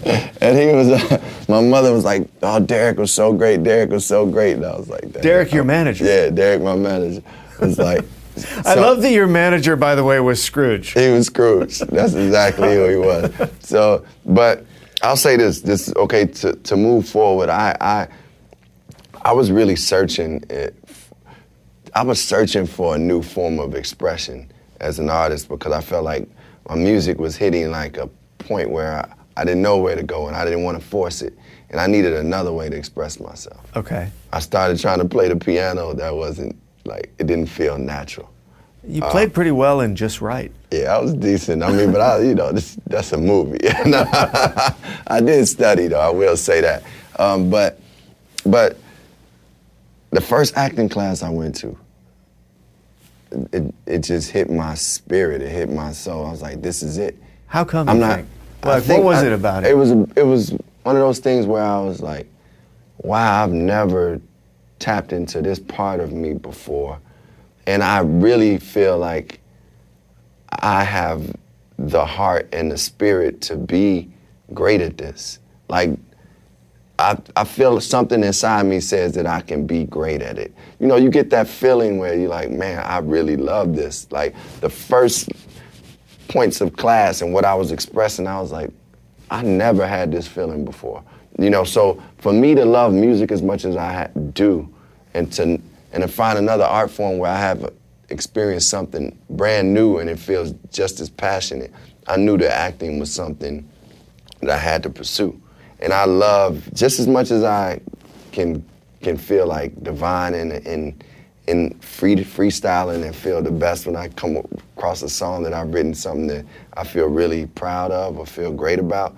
and he was, uh, my mother was like, oh, Derek was so great, Derek was so great. And I was like, Derek, your manager? Yeah, Derek, my manager. was like, I love that your manager, by the way, was Scrooge. he was Scrooge. That's exactly who he was. So, but I'll say this: this okay to to move forward. I I I was really searching. It, I was searching for a new form of expression as an artist because I felt like my music was hitting like a point where I, I didn't know where to go and I didn't want to force it, and I needed another way to express myself. Okay. I started trying to play the piano. That wasn't like it didn't feel natural. You Uh, played pretty well and Just Wright. Yeah, I was decent. I mean, but I, you know, this, that's a movie. I did study, though. I will say that. Um, but, but the first acting class I went to, it, it just hit my spirit. It hit my soul. I was like, this is it. How come I'm not. Like, what was I- it about it? It was. It was one of those things where I was like, "Wow, I've never tapped into this part of me before," and I really feel like I have the heart and the spirit to be great at this. Like, I, I feel something inside me says that I can be great at it. You know, you get that feeling where you're like, man, I really love this. Like, the first points of class and what I was expressing, I was like, I never had this feeling before. You know, so for me to love music as much as I do, and to and to find another art form where I have experienced something brand new and it feels just as passionate, I knew that acting was something that I had to pursue. And I love just as much as I can can feel like divine and and and free freestyling and feel the best when I come across a song that I've written something that I feel really proud of or feel great about.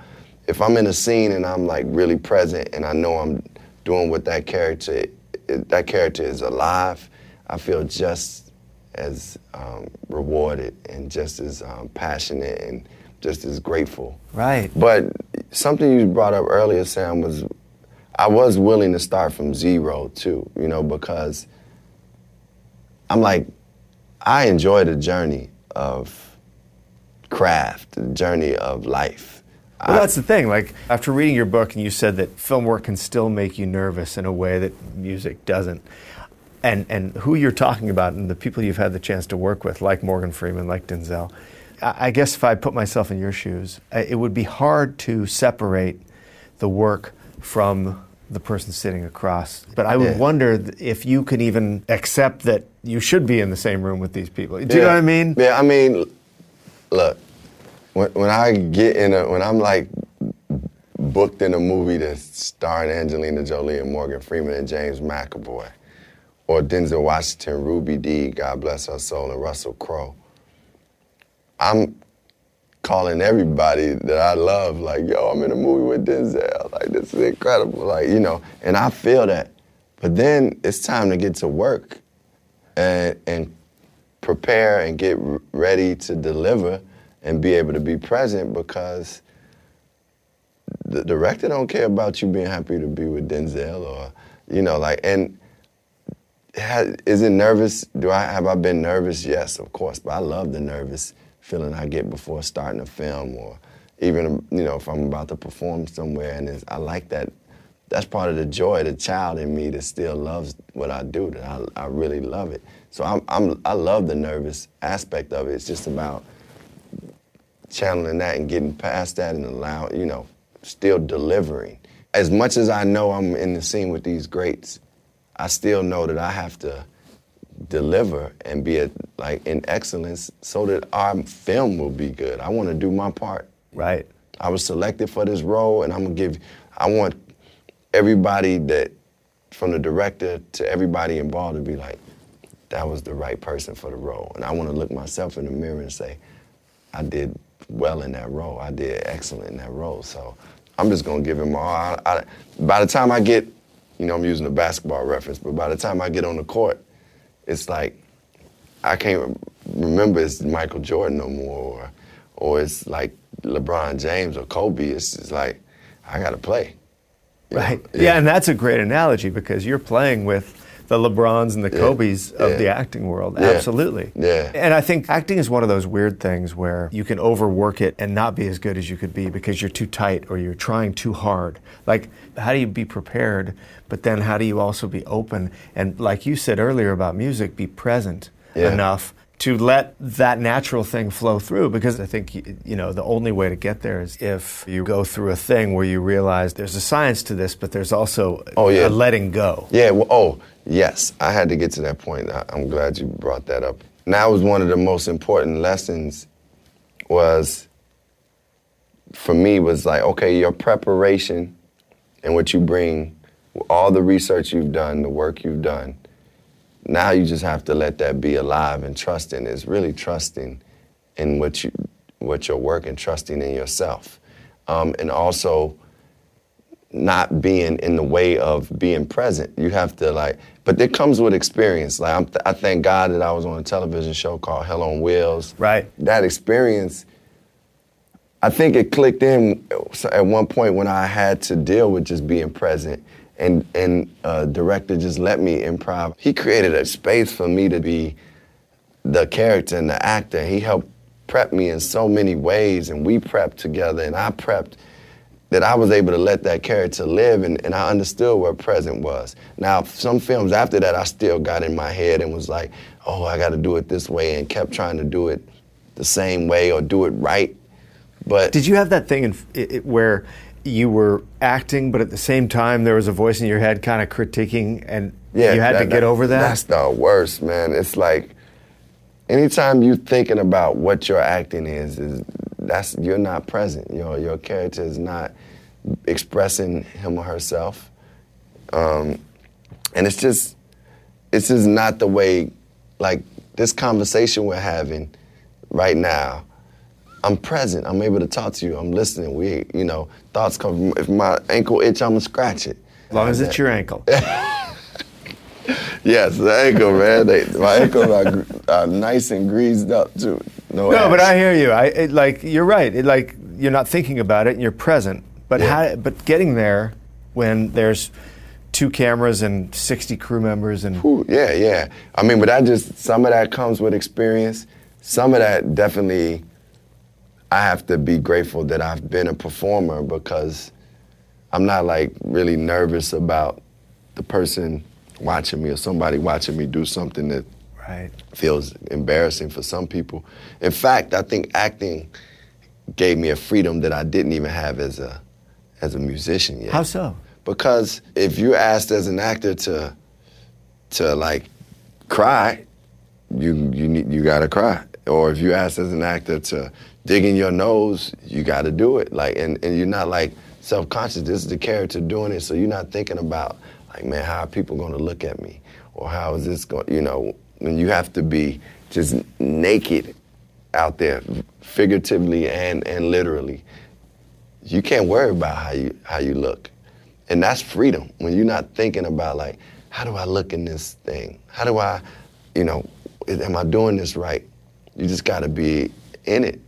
If I'm in a scene and I'm like really present and I know I'm doing what that character that character is alive, I feel just as um, rewarded and just as um, passionate and just as grateful. Right. But something you brought up earlier, Sam, was I was willing to start from zero too, you know, because I'm like, I enjoy the journey of craft, the journey of life. Well, that's the thing. Like after reading your book, and you said that film work can still make you nervous in a way that music doesn't. And and who you're talking about, and the people you've had the chance to work with, like Morgan Freeman, like Denzel. I, guess if I put myself in your shoes, it would be hard to separate the work from the person sitting across. But I would Yeah. wonder if you can even accept that you should be in the same room with these people. Do you know what I mean? Yeah, I mean, look, when, when I get in a, when I'm like booked in a movie that's starring Angelina Jolie and Morgan Freeman and James McAvoy, or Denzel Washington, Ruby Dee, God bless her soul, and Russell Crowe, I'm calling everybody that I love, like, yo, I'm in a movie with Denzel. Like, this is incredible. Like, you know, and I feel that. But then it's time to get to work and, and prepare and get ready to deliver and be able to be present because the director don't care about you being happy to be with Denzel or, you know, like, and is it nervous? Do I have I been nervous? Yes, of course. But I love the nervous feeling I get before starting a film, or even you know if I'm about to perform somewhere, and I like that. That's part of the joy, the child in me that still loves what I do. That I, I really love it. So I'm, I'm I love the nervous aspect of it. It's just about channeling that and getting past that and allow you know, still delivering. As much as I know I'm in the scene with these greats, I still know that I have to deliver and be at, like in excellence so that our film will be good. I want to do my part. Right. I was selected for this role, and I'm gonna give. I want everybody that, from the director to everybody involved, to be like, that was the right person for the role. And I want to look myself in the mirror and say, I did well in that role. I did excellent in that role. So I'm just gonna give him all. I, I, by the time I get, you know, I'm using a basketball reference, but by the time I get on the court, it's like I can't remember it's Michael Jordan no more, or, or it's like LeBron James or Kobe. It's just like I gotta play. You know? Right. Yeah. and that's a great analogy because you're playing with the LeBrons and the Yeah. Kobe's of Yeah. the acting world. Yeah. Absolutely. Yeah. And I think acting is one of those weird things where you can overwork it and not be as good as you could be because you're too tight or you're trying too hard. Like, how do you be prepared, but then how do you also be open? And like you said earlier about music, be present enough to let that natural thing flow through because I think you know the only way to get there is if you go through a thing where you realize there's a science to this but there's also Oh, yeah. a letting go. Yeah, well, oh, yes, I had to get to that point. I, I'm glad you brought that up. And that was one of the most important lessons was for me was like, okay, your preparation and what you bring, all the research you've done, the work you've done, now you just have to let that be alive and trusting. is really trusting in what you what your work and trusting in yourself. Um, and also not being in the way of being present. You have to like, but it comes with experience. Like I'm I thank God that I was on a television show called Hell on Wheels. Right. That experience, I think it clicked in at one point when I had to deal with just being present. And and uh, director just let me improv. He created a space for me to be the character and the actor. He helped prep me in so many ways, and we prepped together, and I prepped that I was able to let that character live, and, and I understood where present was. Now, some films after that, I still got in my head and was like, oh, I got to do it this way, and kept trying to do it the same way or do it right. But Did you have that thing in, it, it- where you were acting but at the same time there was a voice in your head kind of critiquing and yeah, you had to get over that? That's the worst, man. It's like anytime you're thinking about what your acting is, is that's you're not present. Your your character is not expressing him or herself, um, and it's just it's just not the way. Like this conversation we're having right now, I'm present. I'm able to talk to you. I'm listening. We, you know, thoughts come. From, if my ankle itch, I'm gonna scratch it. as long as it's your ankle. Yes, the ankle, man. They, my ankles are, are uh, nice and greased up too. No, No, but. I hear you. I it, like you're right. It, like you're not thinking about it and you're present. But Yeah. how, but getting there when there's two cameras and 60 crew members and Ooh, yeah, yeah. I mean, but that just some of that comes with experience. Some of that definitely I have to be grateful that I've been a performer because I'm not like really nervous about the person watching me or somebody watching me do something that right. feels embarrassing for some people. In fact, I think acting gave me a freedom that I didn't even have as a as a musician yet. How so? Because if you're asked as an actor to to like cry, you you need you gotta cry. Or if you're asked as an actor to dig in your nose, you gotta do it. Like and, and you're not like self-conscious. This is the character doing it, so you're not thinking about like, man, how are people gonna look at me? Or how is this going you know, and you have to be just naked out there, figuratively and, and literally. You can't worry about how you how you look. And that's freedom when you're not thinking about like, how do I look in this thing? How do I, you know, am I doing this right? You just got to be in it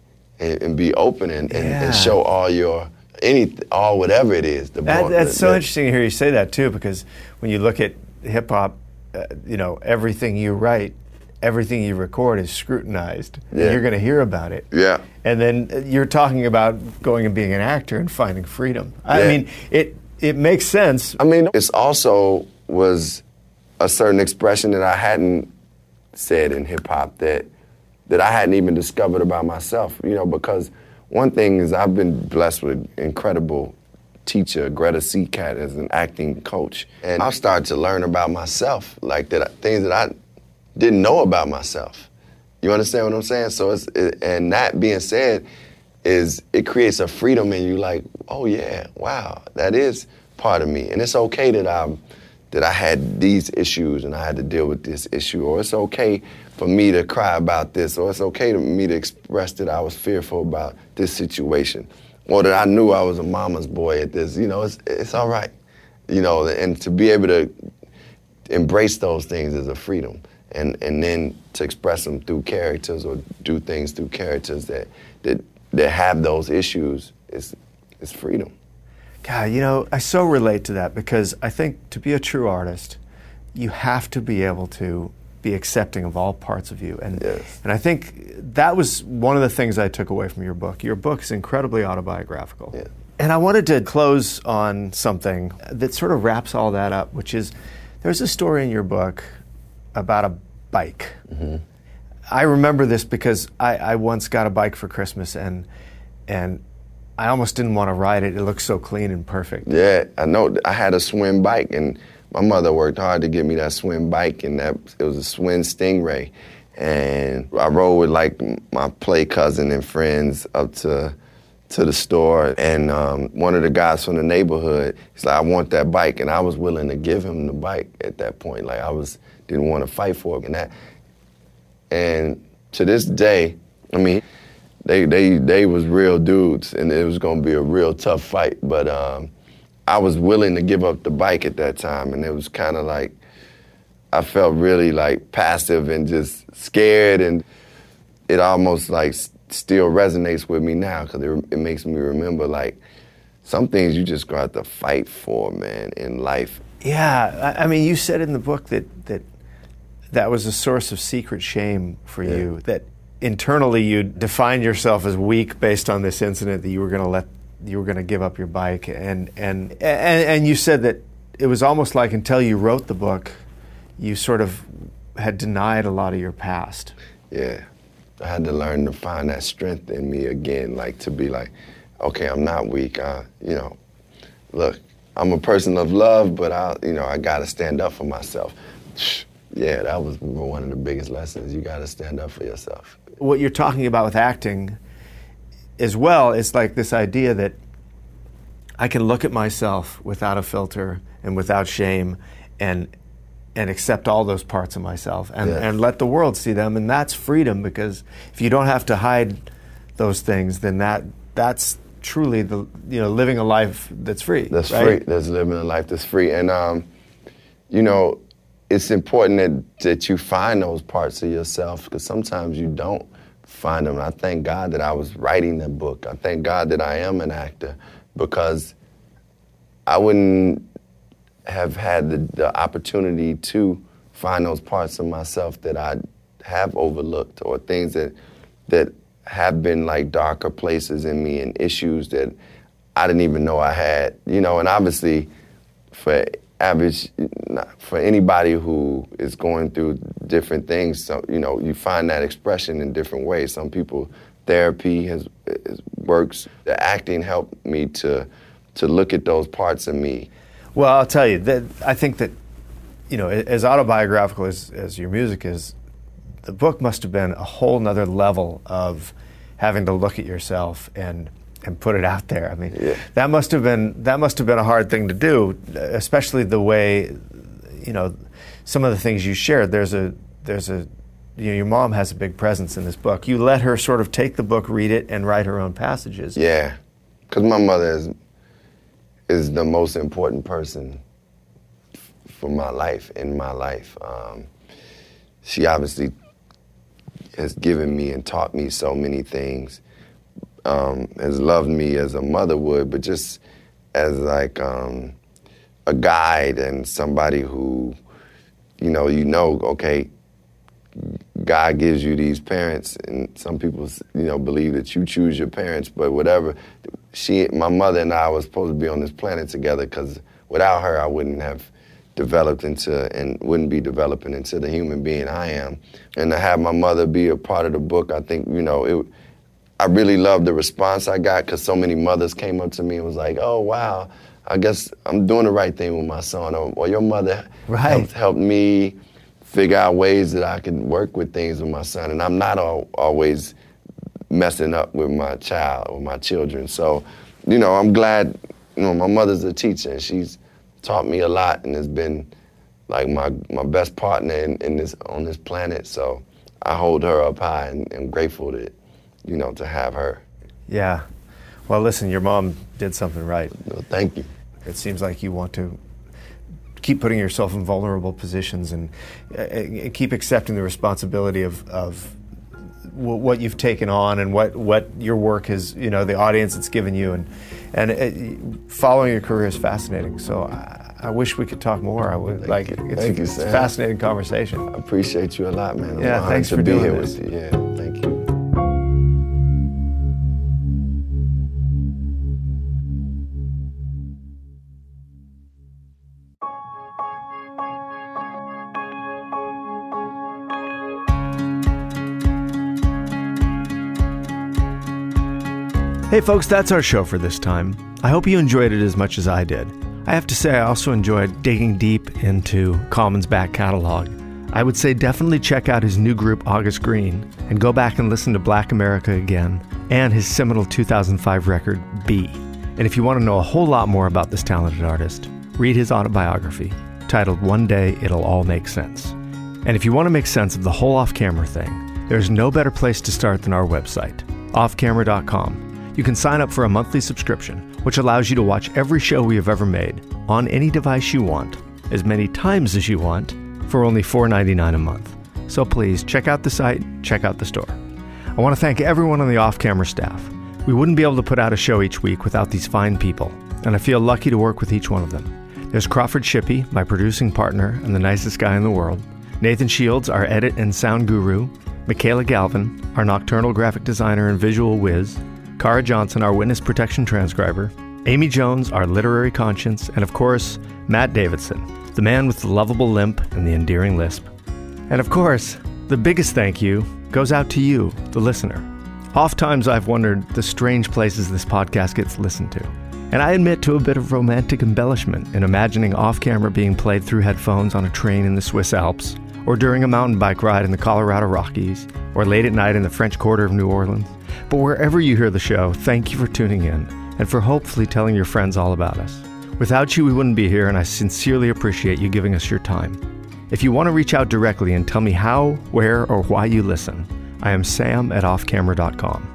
and, and be open and, and, Yeah. and show all your any all whatever it is. The That, that's the- so the- interesting to hear you say that too, because when you look at hip hop, uh, you know everything you write, everything you record is scrutinized. and Yeah. You're going to hear about it. Yeah. And then uh, you're talking about going and being an actor and finding freedom. I Yeah. mean, it it makes sense. I mean, it's also was a certain expression that I hadn't said in hip hop that that I hadn't even discovered about myself. You know, because one thing is I've been blessed with incredible teacher Greta Seacat as an acting coach, and I've started to learn about myself, like that things that I didn't know about myself. You understand what I'm saying? So it's it, and that being said, is it creates a freedom in you, like, oh yeah, wow, that is part of me, and it's okay that I'm that I had these issues and I had to deal with this issue, or it's okay for me to cry about this, or it's okay for me to express that I was fearful about this situation, or that I knew I was a mama's boy at this. You know, it's it's all right. You know, and to be able to embrace those things is a freedom. And, and then to express them through characters or do things through characters that, that, that have those issues is, is freedom. God, you know, I so relate to that because I think to be a true artist, you have to be able to be accepting of all parts of you. And Yes. and I think that was one of the things I took away from your book. Your book is incredibly autobiographical. Yeah. And I wanted to close on something that sort of wraps all that up, which is there's a story in your book about a bike. Mm-hmm. I remember this because I, I once got a bike for Christmas and and I almost didn't want to ride it. It looked so clean and perfect. Yeah, I know. I had a Schwinn bike, and my mother worked hard to get me that Schwinn bike, and that it was a Schwinn Stingray. And I rode with like my play cousin and friends up to to the store, and um, one of the guys from the neighborhood, he's like, "I want that bike," and I was willing to give him the bike at that point. Like I was didn't want to fight for it, and that. And to this day, I mean, they they they was real dudes, and it was gonna be a real tough fight. But um, I was willing to give up the bike at that time, and it was kind of like I felt really like passive and just scared, and it almost like s- still resonates with me now because it, it makes me remember like some things you just got to fight for, man, in life. Yeah, I, I mean, you said in the book that that that was a source of secret shame for you. That internally you defined yourself as weak based on this incident that you were going to let you were going to give up your bike, and and and and you said that it was almost like until you wrote the book, you sort of had denied a lot of your past. Yeah. I had to learn to find that strength in me again, like to be like, okay, I'm not weak. I, you know, look, I'm a person of love, but I, you know, I got to stand up for myself. Yeah, that was one of the biggest lessons. You got to stand up for yourself. what you're talking about with acting as well is like this idea that I can look at myself without a filter and without shame and and accept all those parts of myself and, Yeah. and let the world see them and that's freedom because if you don't have to hide those things then that that's truly the you know living a life that's free That's right? free. That's living a life that's free. And, um, you know, it's important that, that you find those parts of yourself because sometimes you don't find them. I thank God that I was writing the book. I thank God that I am an actor because I wouldn't have had the, the opportunity to find those parts of myself that I have overlooked or things that that have been like darker places in me and issues that I didn't even know I had. You know, and obviously for average for anybody who is going through different things, so, you know, you find that expression in different ways. Some people therapy has, has works. The acting helped me to to look at those parts of me. Well, I'll tell you that I think that you know, as autobiographical as, as your music is, the book must have been a whole nother level of having to look at yourself and and put it out there. I mean, yeah. that must have been that must have been a hard thing to do, especially the way, you know, some of the things you shared. There's a there's a you know, your mom has a big presence in this book. You let her sort of take the book, read it, and write her own passages. Yeah, because my mother is is the most important person for my life in my life. Um, she obviously has given me and taught me so many things. Um, has loved me as a mother would, but just as like um, a guide and somebody who, you know, you know, okay, God gives you these parents, and some people, you know, believe that you choose your parents, but whatever. She, my mother and I was supposed to be on this planet together because without her, I wouldn't have developed into and wouldn't be developing into the human being I am. And to have my mother be a part of the book, I think, you know, it, I really loved the response I got because so many mothers came up to me and was like, oh, wow, I guess I'm doing the right thing with my son. Or, or your mother right. helped, helped, me figure out ways that I could work with things with my son. And I'm not all, always messing up with my child or my children. So, you know, I'm glad, you know, my mother's a teacher and she's taught me a lot and has been like my, my best partner in, in this on this planet. So I hold her up high and am grateful to, you know, to have her. Yeah. Well, listen, your mom did something right. Well, thank you. It seems like you want to keep putting yourself in vulnerable positions and uh, uh keep accepting the responsibility of, of what you've taken on and what, what your work has, you know, the audience it's given you. And, and it, following your career is fascinating. So I, I, wish we could talk more. I would Thank like you. it's, Thank you, it's a fascinating conversation. I appreciate you a lot, man. I'm yeah, thanks for be doing here with you. Yeah, thank you. Hey, folks, that's our show for this time. I hope you enjoyed it as much as I did. I have to say, I also enjoyed digging deep into Common's back catalog. I would say definitely check out his new group, August Greene, and go back and listen to Black America again and his seminal 2005 record, Be. And if you want to know a whole lot more about this talented artist, read his autobiography titled One Day It'll All Make Sense. And if you want to make sense of the whole off camera thing, there's no better place to start than our website, offcamera.com you can sign up for a monthly subscription, which allows you to watch every show we have ever made on any device you want, as many times as you want, for only $4.99 a month. So please check out the site, check out the store. I want to thank everyone on the off camera staff. We wouldn't be able to put out a show each week without these fine people, and I feel lucky to work with each one of them. There's Crawford Shippey, my producing partner and the nicest guy in the world, Nathan Shields, our edit and sound guru, Michaela Galvin, our nocturnal graphic designer and visual whiz, Kara Johnson, our witness protection transcriber, Amy Jones, our literary conscience, and of course, Matt Davidson, the man with the lovable limp and the endearing lisp. And of course, the biggest thank you goes out to you, the listener. Oftentimes I've wondered the strange places this podcast gets listened to. And I admit to a bit of romantic embellishment in imagining off camera being played through headphones on a train in the Swiss Alps, or during a mountain bike ride in the Colorado Rockies, or late at night in the French Quarter of New Orleans. But wherever you hear the show, thank you for tuning in and for hopefully telling your friends all about us. Without you, we wouldn't be here, and I sincerely appreciate you giving us your time. If you want to reach out directly and tell me how, where, or why you listen, I am sam at offcamera.com.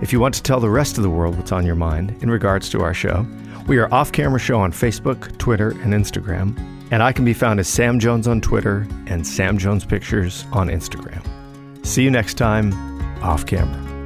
If you want to tell the rest of the world what's on your mind in regards to our show, we are Off Camera Show on Facebook, Twitter, and Instagram, and I can be found as Sam Jones on Twitter and Sam Jones Pictures on Instagram. See you next time, off camera.